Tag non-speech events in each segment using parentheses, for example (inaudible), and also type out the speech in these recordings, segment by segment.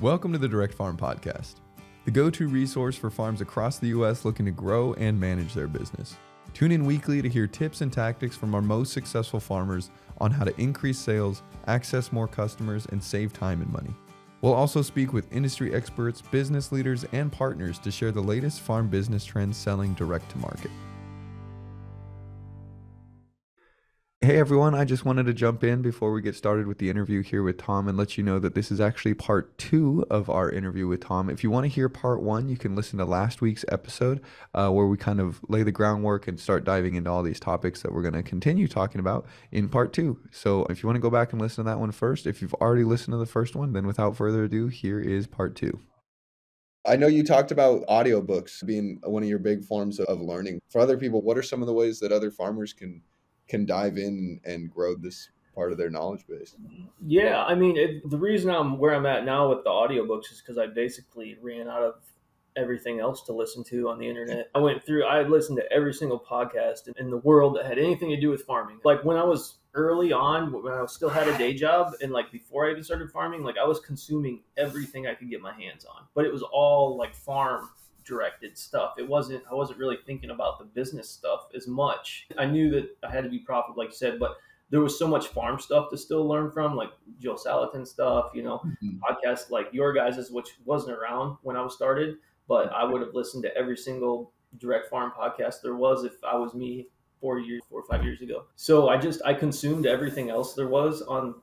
Welcome to the Direct Farm Podcast, the go to resource for farms across the U.S. looking to grow and manage their business. Tune in weekly to hear tips and tactics from our most successful farmers on how to increase sales, access more customers, and save time and money. We'll also speak with industry experts, business leaders, and partners to share the latest farm business trends selling direct to market. Hey everyone, I just wanted to jump in before we get started with the interview here with Tom and let you know that this is actually part two of our interview with Tom. If you want to hear part one, you can listen to last week's episode uh, where we kind of lay the groundwork and start diving into all these topics that we're going to continue talking about in part two. So if you want to go back and listen to that one first, if you've already listened to the first one, then without further ado, here is part two. I know you talked about audiobooks being one of your big forms of learning. For other people, what are some of the ways that other farmers can can dive in and grow this part of their knowledge base. Yeah, I mean, it, the reason I'm where I'm at now with the audiobooks is because I basically ran out of everything else to listen to on the internet. I went through, I listened to every single podcast in the world that had anything to do with farming. Like when I was early on, when I still had a day job, and like before I even started farming, like I was consuming everything I could get my hands on, but it was all like farm directed stuff. It wasn't I wasn't really thinking about the business stuff as much. I knew that I had to be profitable, like you said, but there was so much farm stuff to still learn from, like Joel Salatin stuff, you know, mm-hmm. podcasts like your guys's, which wasn't around when I was started, but I would have listened to every single direct farm podcast there was if I was me four years, four or five years ago. So I just I consumed everything else there was on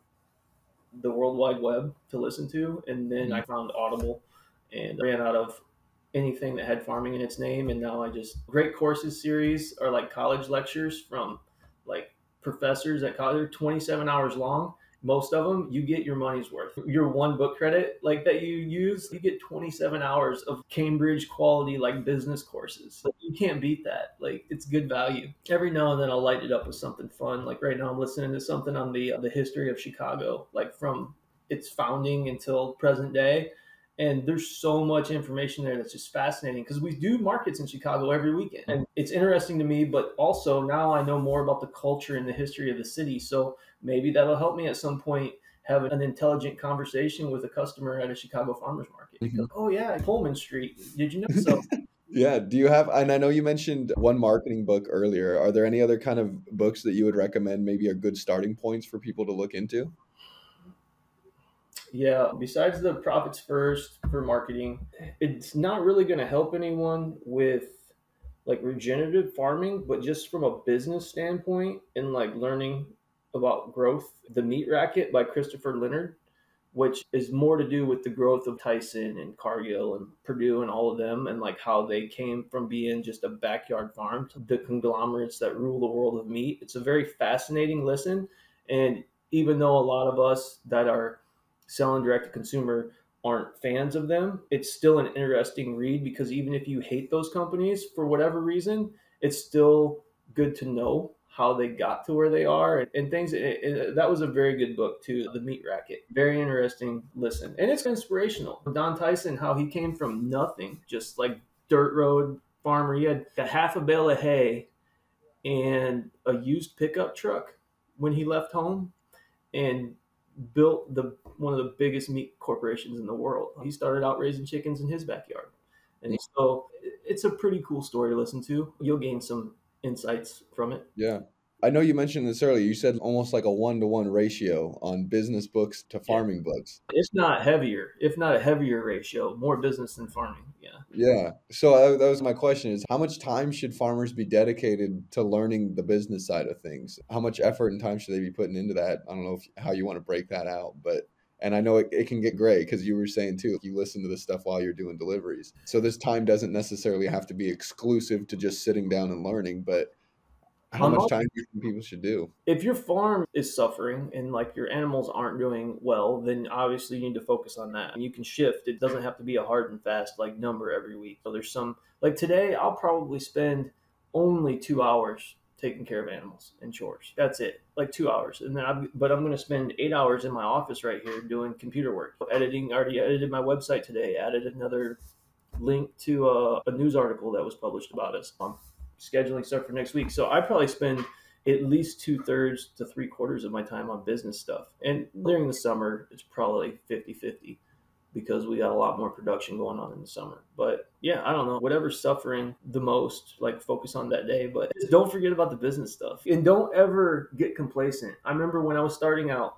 the World Wide Web to listen to, and then mm-hmm. I found Audible and ran out of anything that had farming in its name. And now I just great courses series are like college lectures from like professors at college. They're 27 hours long. Most of them, you get your money's worth. Your one book credit, like that you use, you get 27 hours of Cambridge quality, like business courses. You can't beat that. Like it's good value. Every now and then, I'll light it up with something fun. Like right now, I'm listening to something on the the history of Chicago, like from its founding until present day and there's so much information there that's just fascinating because we do markets in Chicago every weekend. And it's interesting to me, but also now I know more about the culture and the history of the city. So maybe that'll help me at some point have an intelligent conversation with a customer at a Chicago farmers market. Mm-hmm. oh yeah, Pullman Street. Did you know (laughs) so? yeah. Do you have? And I know you mentioned one marketing book earlier. Are there any other kind of books that you would recommend? Maybe are good starting points for people to look into. Yeah, besides the profits first for marketing, it's not really going to help anyone with like regenerative farming, but just from a business standpoint and like learning about growth. The Meat Racket by Christopher Leonard, which is more to do with the growth of Tyson and Cargill and Perdue and all of them, and like how they came from being just a backyard farm to the conglomerates that rule the world of meat. It's a very fascinating listen. And even though a lot of us that are selling direct to consumer aren't fans of them, it's still an interesting read because even if you hate those companies for whatever reason, it's still good to know how they got to where they are and, and things. It, it, that was a very good book too, The Meat Racket. Very interesting listen, and it's inspirational. Don Tyson, how he came from nothing, just like dirt road farmer. He had a half a bale of hay and a used pickup truck when he left home, and built the one of the biggest meat corporations in the world. He started out raising chickens in his backyard. And so it's a pretty cool story to listen to. You'll gain some insights from it. Yeah. I know you mentioned this earlier. You said almost like a one to one ratio on business books to farming yeah. books. It's not heavier, if not a heavier ratio, more business than farming. Yeah. Yeah. So uh, that was my question: is how much time should farmers be dedicated to learning the business side of things? How much effort and time should they be putting into that? I don't know if, how you want to break that out, but and I know it, it can get gray because you were saying too, you listen to this stuff while you're doing deliveries. So this time doesn't necessarily have to be exclusive to just sitting down and learning, but how much time do you think people should do? If your farm is suffering and like your animals aren't doing well, then obviously you need to focus on that. And you can shift. It doesn't have to be a hard and fast like number every week. So there's some like today I'll probably spend only two hours taking care of animals and chores. That's it, like two hours. And then, I'm, but I'm going to spend eight hours in my office right here doing computer work, editing. Already edited my website today. Added another link to a, a news article that was published about us. Um, scheduling stuff for next week. So I probably spend at least two thirds to three quarters of my time on business stuff. And during the summer, it's probably 50 50. because we got a lot more production going on in the summer. But yeah, I don't know. Whatever's suffering the most, like focus on that day. But don't forget about the business stuff and don't ever get complacent. I remember when I was starting out,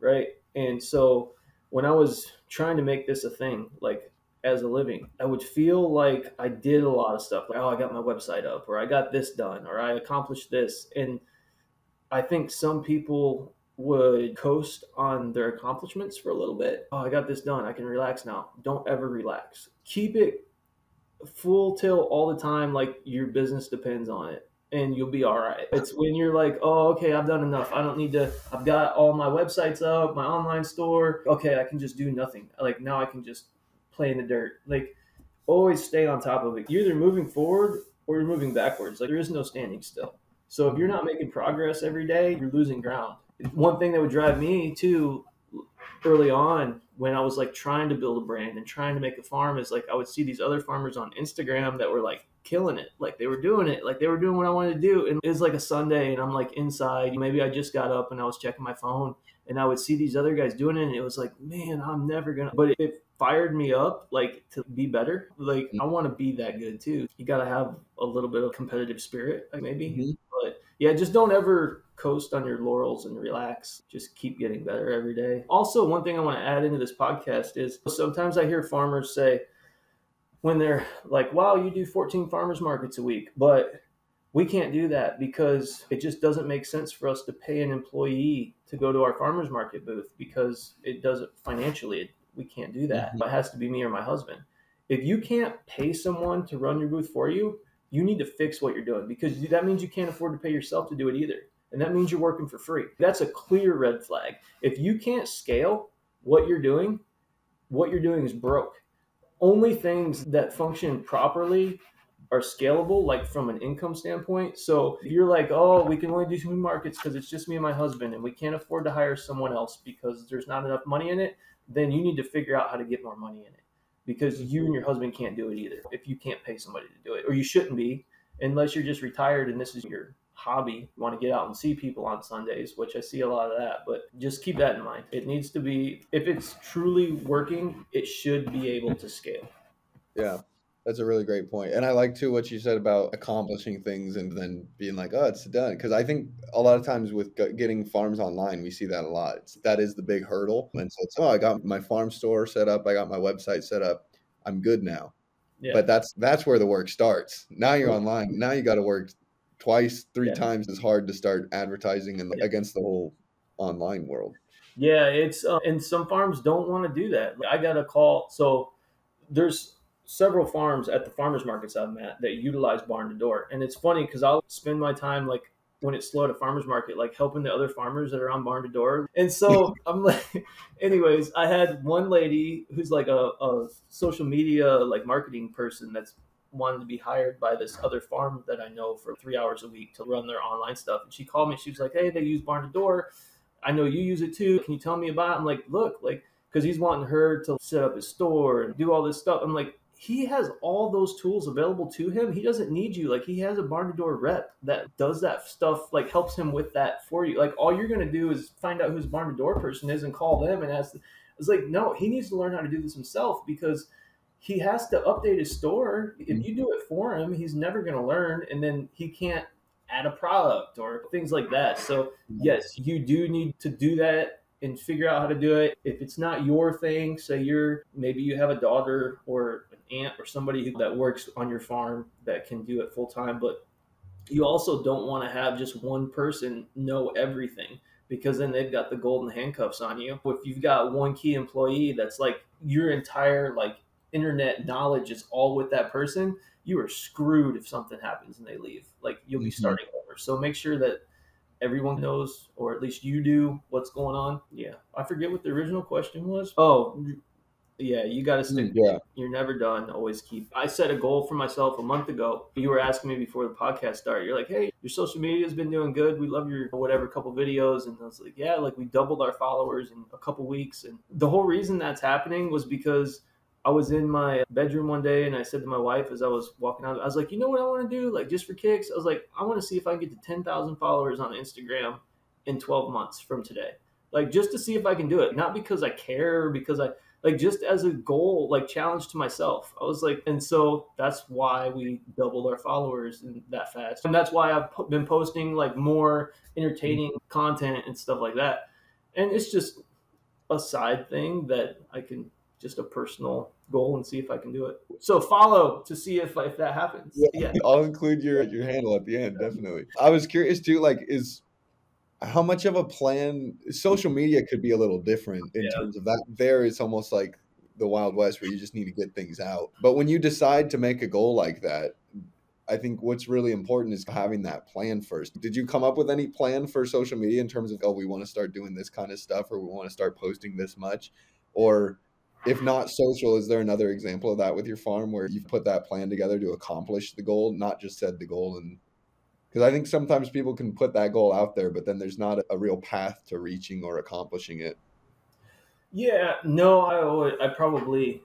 right? And so when I was trying to make this a thing, like as a living, I would feel like I did a lot of stuff. Like, oh, I got my website up, or I got this done, or I accomplished this. And I think some people would coast on their accomplishments for a little bit. Oh, I got this done. I can relax now. Don't ever relax. Keep it full tilt all the time, like your business depends on it, and you'll be all right. It's when you're like, oh, okay, I've done enough. I don't need to, I've got all my websites up, my online store. Okay, I can just do nothing. Like now I can just play in the dirt. Like always stay on top of it. You're either moving forward or you're moving backwards. Like there is no standing still. So if you're not making progress every day, you're losing ground one thing that would drive me too early on when I was like trying to build a brand and trying to make a farm is like I would see these other farmers on Instagram that were like killing it. Like they were doing it. Like they were doing what I wanted to do. And it was like a Sunday and I'm like inside. Maybe I just got up and I was checking my phone and I would see these other guys doing it and it was like, man, I'm never gonna but it fired me up like to be better. Like I want to be that good too. You gotta have a little bit of competitive spirit, like maybe. Mm-hmm. But yeah, just don't ever coast on your laurels and relax. Just keep getting better every day. Also, one thing I want to add into this podcast is sometimes I hear farmers say when they're like, wow, you do 14 farmers markets a week, but we can't do that because it just doesn't make sense for us to pay an employee to go to our farmers market booth because it doesn't financially. We can't do that. Mm-hmm. It has to be me or my husband. If you can't pay someone to run your booth for you, you need to fix what you're doing because that means you can't afford to pay yourself to do it either and that means you're working for free. That's a clear red flag. If you can't scale what you're doing, what you're doing is broke. Only things that function properly are scalable, like from an income standpoint. So you're like, oh, we can only do two markets because it's just me and my husband, and we can't afford to hire someone else because there's not enough money in it, then you need to figure out how to get more money in it because you and your husband can't do it either if you can't pay somebody to do it, or you shouldn't be unless you're just retired and this is your hobby. You want to get out and see people on Sundays, which I see a lot of that. But just keep that in mind. It needs to be, if it's truly working, it should be able to scale. Yeah. That's a really great point. And I like too what you said about accomplishing things and then being like, oh, it's done. Because I think a lot of times with getting farms online, we see that a lot. It's, that is the big hurdle. And so it's, oh, I got my farm store set up, I got my website set up, I'm good now. Yeah. But that's that's where the work starts. Now you're online. Now you got to work twice, three yeah. times as hard to start advertising and yeah. against the whole online world. Yeah, it's uh, and some farms don't want to do that. I got a call. So there's several farms at the farmers markets I'm at that utilize barn to door, and it's funny because I'll spend my time like when it's slow at a farmer's market, like helping the other farmers that are on barn to door. And so (laughs) I'm like, (laughs) anyways, I had one lady who's like a, a social media like marketing person that's wanted to be hired by this other farm that I know for three hours a week to run their online stuff. And she called me. She was like, "Hey, they use Barn to Door. I know you use it too. Can you tell me about?" it? I'm like, "Look, like, because he's wanting her to set up his store and do all this stuff." I'm like, he has all those tools available to him. He doesn't need you. Like he has a barn to door rep that does that stuff, like helps him with that for you. Like all you're gonna do is find out who his barn to door person is and call them and ask. It's like no, he needs to learn how to do this himself because he has to update his store. If mm-hmm. you do it for him, he's never going to learn, and then he can't add a product or things like that. So mm-hmm. yes, you do need to do that and figure out how to do it. If it's not your thing, say you're maybe you have a daughter or aunt or somebody that works on your farm that can do it full time, but you also don't want to have just one person know everything because then they've got the golden handcuffs on you. If you've got one key employee that's like your entire like internet knowledge is all with that person, you are screwed if something happens and they leave. Like you'll be mm-hmm. starting over. So make sure that everyone knows, or at least you do, what's going on. Yeah. I forget what the original question was. Oh, yeah, you got to stick. Mm, yeah. You're never done. Always keep. I set a goal for myself a month ago. You were asking me before the podcast started. You're like, hey, your social media has been doing good. We love your whatever couple videos. And I was like, yeah, like we doubled our followers in a couple weeks. And the whole reason that's happening was because I was in my bedroom one day and I said to my wife as I was walking out, I was like, you know what I want to do? Like, just for kicks, I was like, I want to see if I can get to 10,000 followers on Instagram in 12 months from today. Like, just to see if I can do it. Not because I care or because I, like just as a goal, like challenge to myself. I was like, and so that's why we doubled our followers in that fast, and that's why I've been posting like more entertaining mm-hmm. content and stuff like that. And it's just a side thing that I can just a personal goal and see if I can do it. So follow to see if if that happens. Yeah, yeah. (laughs) I'll include your your handle at the end, definitely. I was curious too, like is how much of a plan social media could be a little different in yeah. terms of that there is almost like the wild west where you just need to get things out. But when you decide to make a goal like that i think what's really important is having that plan first. Did you come up with any plan for social media in terms of oh we want to start doing this kind of stuff or we want to start posting this much? Or if not social is there another example of that with your farm where you've put that plan together to accomplish the goal not just said the goal and because I think sometimes people can put that goal out there, but then there's not a, real path to reaching or accomplishing it. Yeah, no, I always, I probably,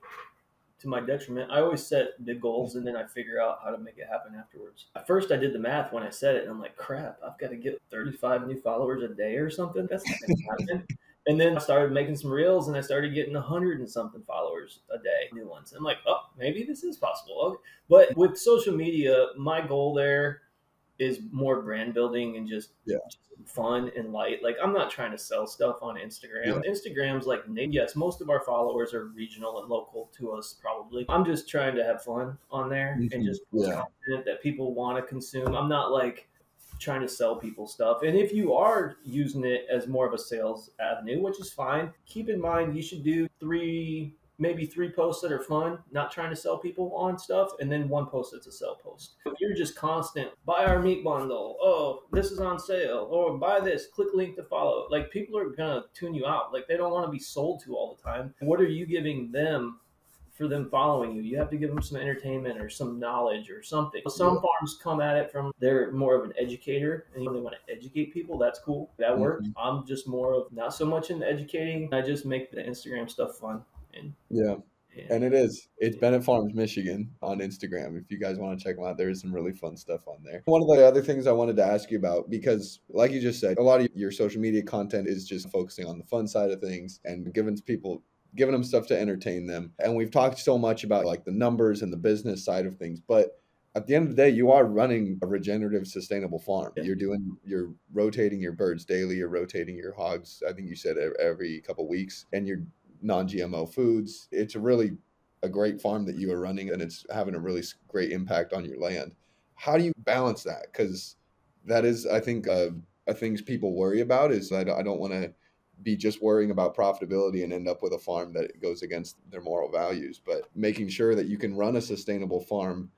to my detriment, I always set big goals and then I figure out how to make it happen afterwards. At first, I did the math when I said it, and I'm like, crap, I've got to get 35 new followers a day or something. That's not going to happen. (laughs) And then I started making some reels and I started getting hundred and something followers a day, new ones. I'm like, oh, maybe this is possible. Okay. But with social media, my goal there is more brand building and just, yeah. just fun and light. Like I'm not trying to sell stuff on Instagram. Yeah. Instagram's like yes, most of our followers are regional and local to us probably. I'm just trying to have fun on there mm-hmm. and just yeah. content that people want to consume. I'm not like trying to sell people stuff. And if you are using it as more of a sales avenue, which is fine, keep in mind you should do three maybe three posts that are fun, not trying to sell people on stuff, and then one post that's a sell post. If you're just constant, buy our meat bundle, oh, this is on sale, or buy this, click link to follow. Like people are gonna tune you out. Like they don't want to be sold to all the time. What are you giving them for them following you. You have to give them some entertainment or some knowledge or something. Some farms come at it from they're more of an educator and they want to educate people. That's cool. That mm-hmm. works. I'm just more of not so much in educating. I just make the Instagram stuff fun. And yeah. And it is. It's Bennett Farms, Michigan on Instagram. If you guys want to check them out, there is some really fun stuff on there. One of the other things I wanted to ask you about, because like you just said, a lot of your social media content is just focusing on the fun side of things and giving people giving them stuff to entertain them. And we've talked so much about like the numbers and the business side of things, but at the end of the day, you are running a regenerative, sustainable farm. Yeah. You're doing, you're rotating your birds daily. You're rotating your hogs. I think you said every couple weeks, and you're non-GMO foods. It's a really a great farm that you are running, and it's having a really great impact on your land. How do you balance that? Because that is, I think, uh, a things people worry about. Is I I don't want to be just worrying about profitability and end up with a farm that goes against their moral values, but making sure that you can run a sustainable farm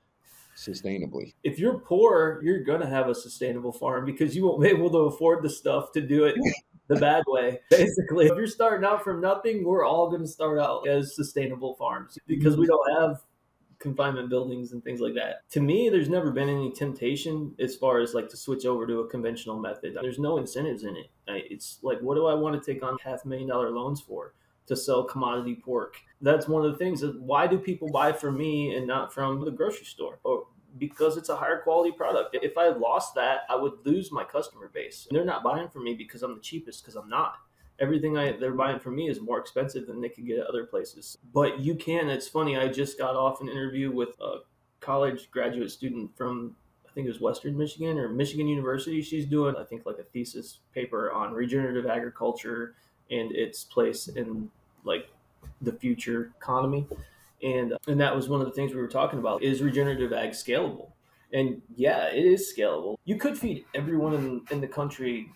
sustainably. If you're poor, you're going to have a sustainable farm because you won't be able to afford the stuff to do it (laughs) the bad way. (laughs) Basically, if you're starting out from nothing, we're all going to start out as sustainable farms because we mhm. don't have confinement buildings and things like that. To me, there's never been any temptation as far as like to switch over to a conventional method. There's no incentives in it. It's like, what do I want to take on half million dollar loans for? To sell commodity pork. That's one of the things. That why do people buy from me and not from the grocery store? Or because it's a higher quality product. If I lost that, I would lose my customer base. And they're not buying from me because I'm the cheapest, because I'm not everything I, they're buying from me is more expensive than they could get at other places. But you can. It's funny. I just got off an interview with a college graduate student from I think it was Western Michigan or Michigan University. She's doing I think like a thesis paper on regenerative agriculture and its place in like the future economy. And and that was one of the things we were talking about is regenerative ag scalable? And yeah, it is scalable. You could feed everyone in, in the country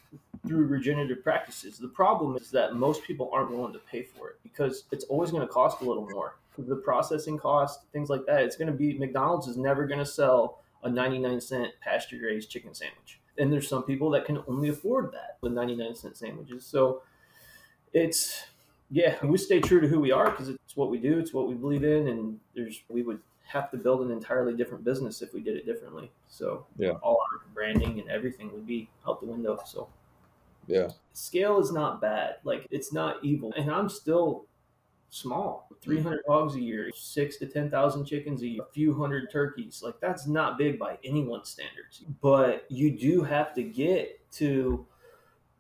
through regenerative practices. The problem is that most people aren't willing to pay for it because it's always going to cost a little more. The processing cost, things like that, it's going to be McDonald's is never going to sell a 99 cent pasture raised chicken sandwich. And there's some people that can only afford that with 99 cent sandwiches. So it's, yeah, (laughs) we stay true to who we are because it's what we do, it's what we believe in. And there's, we would have to build an entirely different business if we did it differently. So yeah, all our branding and everything would be out the window. So yeah. Scale is not bad. Like it's not evil. And I'm still small. 300 hogs a year, 6 to 10,000 chickens a year, a few hundred turkeys. Like that's not big by anyone's standards. But you do have to get to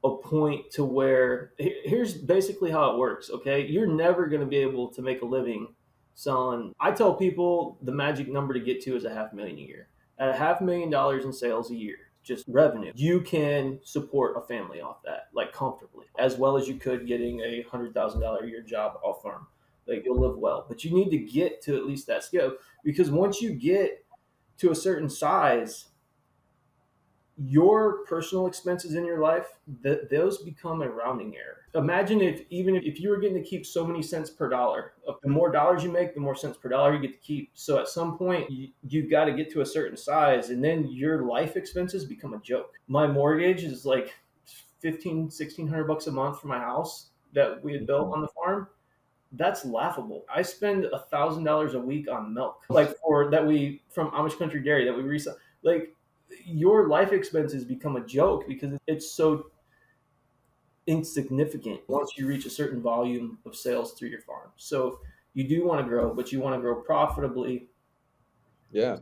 a point to where here's basically how it works. Okay, you're never going to be able to make a living selling. I tell people the magic number to get to is a half million a year. At a half million dollars in sales a year, just revenue, you can support a family off that, like comfortably, as well as you could getting a hundred thousand dollar a year job off farm. Like you'll live well, but you need to get to at least that scale because once you get to a certain size, your personal expenses in your life that those become a rounding error imagine if even if you were getting to keep so many cents per dollar the more dollars you make the more cents per dollar you get to keep so at some point you, you've got to get to a certain size and then your life expenses become a joke my mortgage is like 15 1600 bucks a month for my house that we had built on the farm that's laughable. I spend a thousand dollars a week on milk, like for that we from Amish Country Dairy that we resell. Like your life expenses become a joke because it's so insignificant once you reach a certain volume of sales through your farm. So you do want to grow, but you want to grow profitably. Yeah.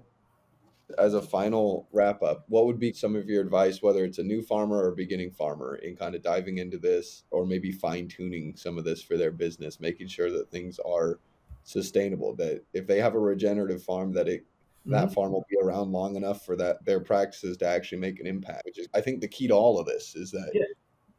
As a final wrap up, what would be some of your advice, whether it's a new farmer or beginning farmer, in kind of diving into this or maybe fine tuning some of this for their business, making sure that things are sustainable? That if they have a regenerative farm, that it that mm-hmm. farm will be around long enough for that their practices to actually make an impact which is i think the key to all of this is that yeah.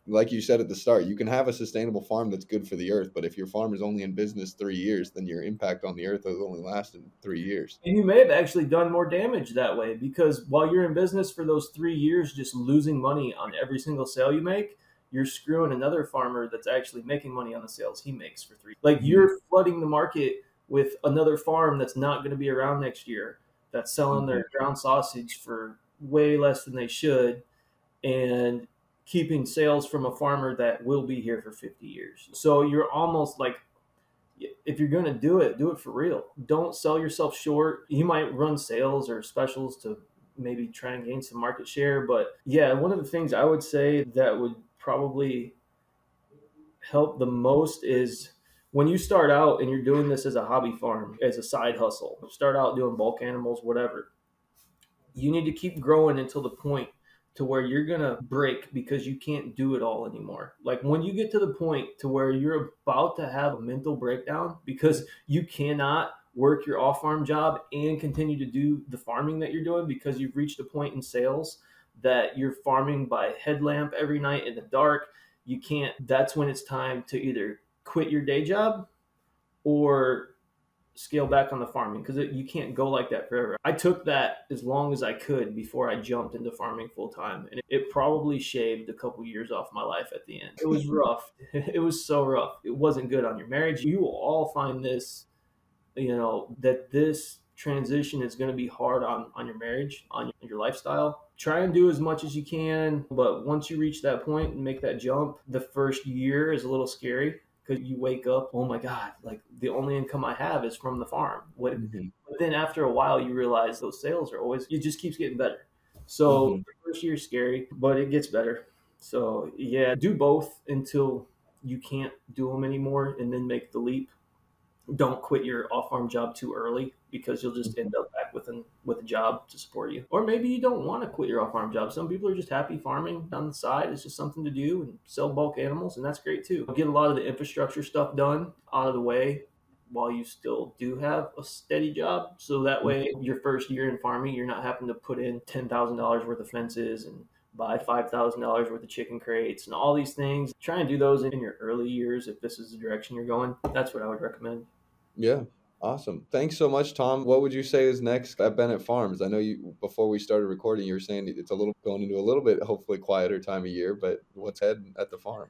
like you said at the start you can have a sustainable farm that's good for the earth but if your farm is only in business three years then your impact on the earth has only lasted three years and you may have actually done more damage that way because while you're in business for those three years just losing money on every single sale you make you're screwing another farmer that's actually making money on the sales he makes for three like mm-hmm. you're flooding the market with another farm that's not going to be around next year that's selling their mm-hmm. ground sausage for way less than they should and keeping sales from a farmer that will be here for 50 years. So you're almost like if you're going to do it, do it for real. Don't sell yourself short. You might run sales or specials to maybe try and gain some market share, but yeah, one of the things I would say that would probably help the most is when you start out and you're doing this as a hobby farm, as a side hustle, start out doing bulk animals, whatever, you need to keep growing until the point to where you're going to break because you can't do it all anymore. Like when you get to the point to where you're about to have a mental breakdown because you cannot work your off farm job and continue to do the farming that you're doing because you've reached a point in sales that you're farming by headlamp every night in the dark. You can't, that's when it's time to either quit your day job or scale back on the farming because you can't go like that forever. I took that as long as I could before I jumped into farming full time, and it probably shaved a couple years off my life at the end. It was rough. (laughs) it was so rough. It wasn't good on your marriage. You will all find this, you know, that this transition is going to be hard on on your marriage, on your lifestyle. Try and do as much as you can, but once you reach that point and make that jump, the first year is a little scary because you wake up, oh my God, like the only income I have is from the farm. What, mm-hmm. But then after a while, you realize those sales are always, it just keeps getting better. So mm-hmm. the first year is scary, but it gets better. So yeah, do both until you can't do them anymore and then make the leap don't quit your off-farm job too early because you'll just end mm-hmm. up back with an with a job to support you. Or maybe you don't want to quit your off-farm job. Some people are just happy farming on the side. It's just something to do and sell bulk animals, and that's great too. Get a lot of the infrastructure stuff done out of the way while you still do have a steady job. So that way, mm-hmm. your first year in farming, you're not having to put in ten thousand dollars worth of fences and buy $5,000 worth of chicken crates and all these things. Try and do those in your early years if this is the direction you're going. That's what I would recommend. Yeah. Awesome. Thanks so much, Tom. What would you say is next at Bennett Farms? I know you before we started recording, you were saying it's a little going into a little bit hopefully quieter time of year, but what's ahead at the farm?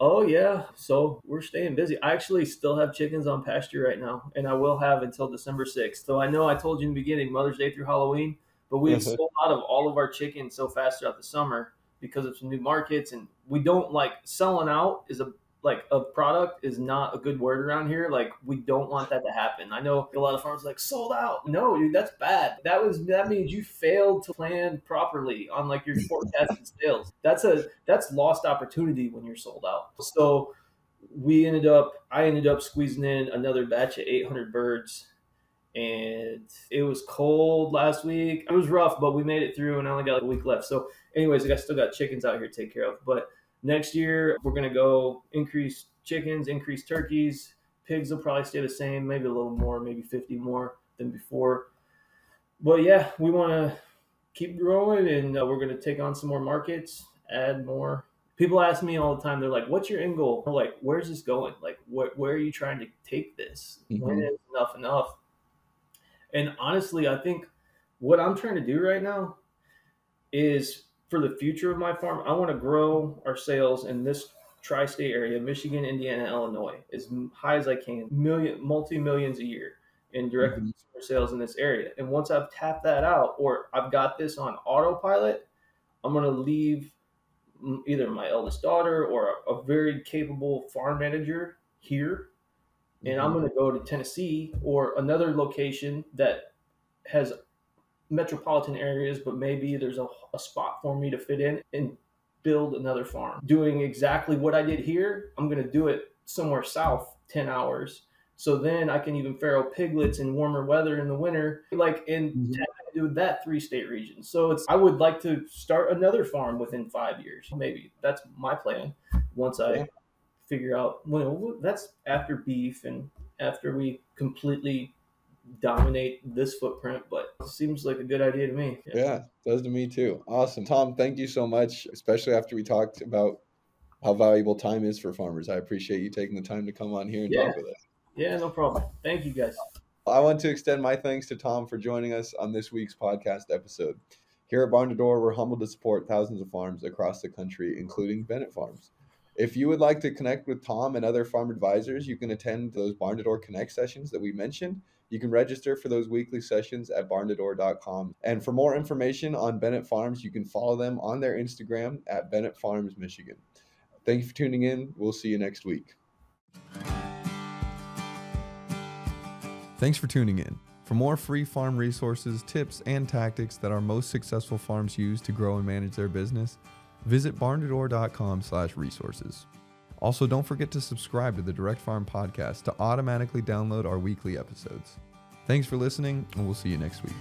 Oh yeah, so we're staying busy. I actually still have chickens on pasture right now, and I will have until December sixth. So I know I told you in the beginning, Mother's Day through Halloween, but we have (laughs) sold out of all of our chickens so fast throughout the summer because of some new markets, and we don't like selling out is a like a product is not a good word around here. Like we don't want that to happen. I know a lot of farmers like sold out. No, dude, that's bad. That was that means you failed to plan properly on like your forecasted sales. That's a that's lost opportunity when you're sold out. So we ended up I ended up squeezing in another batch of 800 birds and it was cold last week. It was rough, but we made it through and I only got like a week left. So anyways, I still got chickens out here to take care of, but Next year, we're going to go increase chickens, increase turkeys. Pigs will probably stay the same, maybe a little more, maybe 50 more than before. But yeah, we want to keep growing and uh, we're going to take on some more markets, add more. People ask me all the time, they're like, what's your end goal? I'm like, where's this going? Like, wh- where are you trying to take this? Mhm. When is enough enough? And honestly, I think what I'm trying to do right now is for the future of my farm, I want to grow our sales in this tri-state area, Michigan, Indiana, Illinois, as high as I can, million, multi millions a year in direct Mhm. consumer sales in this area. And once I've tapped that out, or I've got this on autopilot, I'm going to leave either my eldest daughter or a, a very capable farm manager here, and I'm going to go to Tennessee or another location that has metropolitan areas, but maybe there's a, a spot for me to fit in and build another farm. Doing exactly what I did here, I'm going to do it somewhere south 10 hours. So then I can even farrow piglets in warmer weather in the winter, like in Mhm. tap into that three state region. So it's I would like to start another farm within five years. Maybe that's my plan. Once I Yeah. figure out well that's after beef and after we completely dominate this footprint, but seems like a good idea to me. Yeah, does to me too. Awesome. Tom, thank you so much, especially after we talked about how valuable time is for farmers. I appreciate you taking the time to come on here and Yeah. talk with us. Yeah, no problem. Thank you guys. I want to extend my thanks to Tom for joining us on this week's podcast episode. Here at Barn to Door, we're humbled to support thousands of farms across the country, including Bennett Farms. If you would like to connect with Tom and other farm advisors, you can attend those Barn to Door Connect sessions that we mentioned. You can register for those weekly sessions at barntodoor.com. And for more information on Bennett Farms, you can follow them on their Instagram at Bennett Farms, Michigan. Thank you for tuning in. We'll see you next week. Thanks for tuning in. For more free farm resources, tips, and tactics that our most successful farms use to grow and manage their business, visit barntodoor.com slash resources. Also, don't forget to subscribe to the Direct Farm Podcast to automatically download our weekly episodes. Thanks for listening, and we'll see you next week.